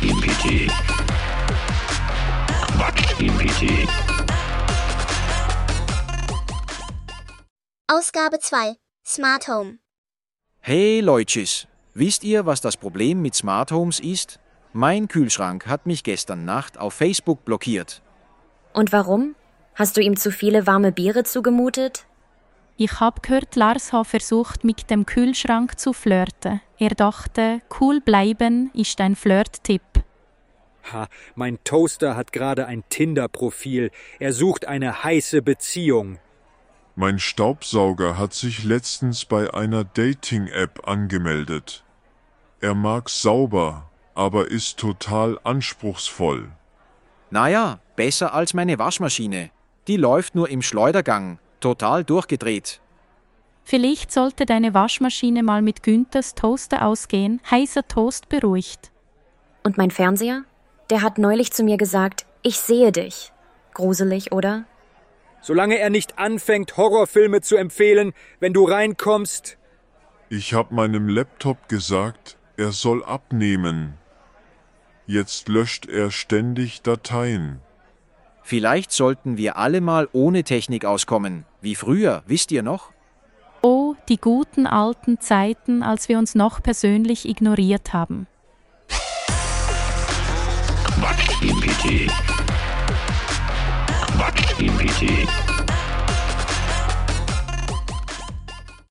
Quatsch-GPT. Quatsch-GPT. Ausgabe 2. Smart Home. Hey Leutschis, wisst ihr, was das Problem mit Smart Homes ist? Mein Kühlschrank hat mich gestern Nacht auf Facebook blockiert. Und warum? Hast du ihm zu viele warme Biere zugemutet? Ich habe gehört, Lars hat versucht, mit dem Kühlschrank zu flirten. Er dachte, cool bleiben ist ein Flirt-Tipp. Ha, mein Toaster hat gerade ein Tinder-Profil. Er sucht eine heiße Beziehung. Mein Staubsauger hat sich letztens bei einer Dating-App angemeldet. Er mag sauber, aber ist total anspruchsvoll. Naja, besser als meine Waschmaschine. Die läuft nur im Schleudergang, total durchgedreht. Vielleicht sollte deine Waschmaschine mal mit Günthers Toaster ausgehen. Heißer Toast beruhigt. Und mein Fernseher? Der hat neulich zu mir gesagt, ich sehe dich. Gruselig, oder? Solange er nicht anfängt, Horrorfilme zu empfehlen, wenn du reinkommst. Ich hab meinem Laptop gesagt, er soll abnehmen. Jetzt löscht er ständig Dateien. Vielleicht sollten wir alle mal ohne Technik auskommen, wie früher, wisst ihr noch? Oh, die guten alten Zeiten, als wir uns noch persönlich ignoriert haben. Quatsch-GPT. Quatsch-GPT.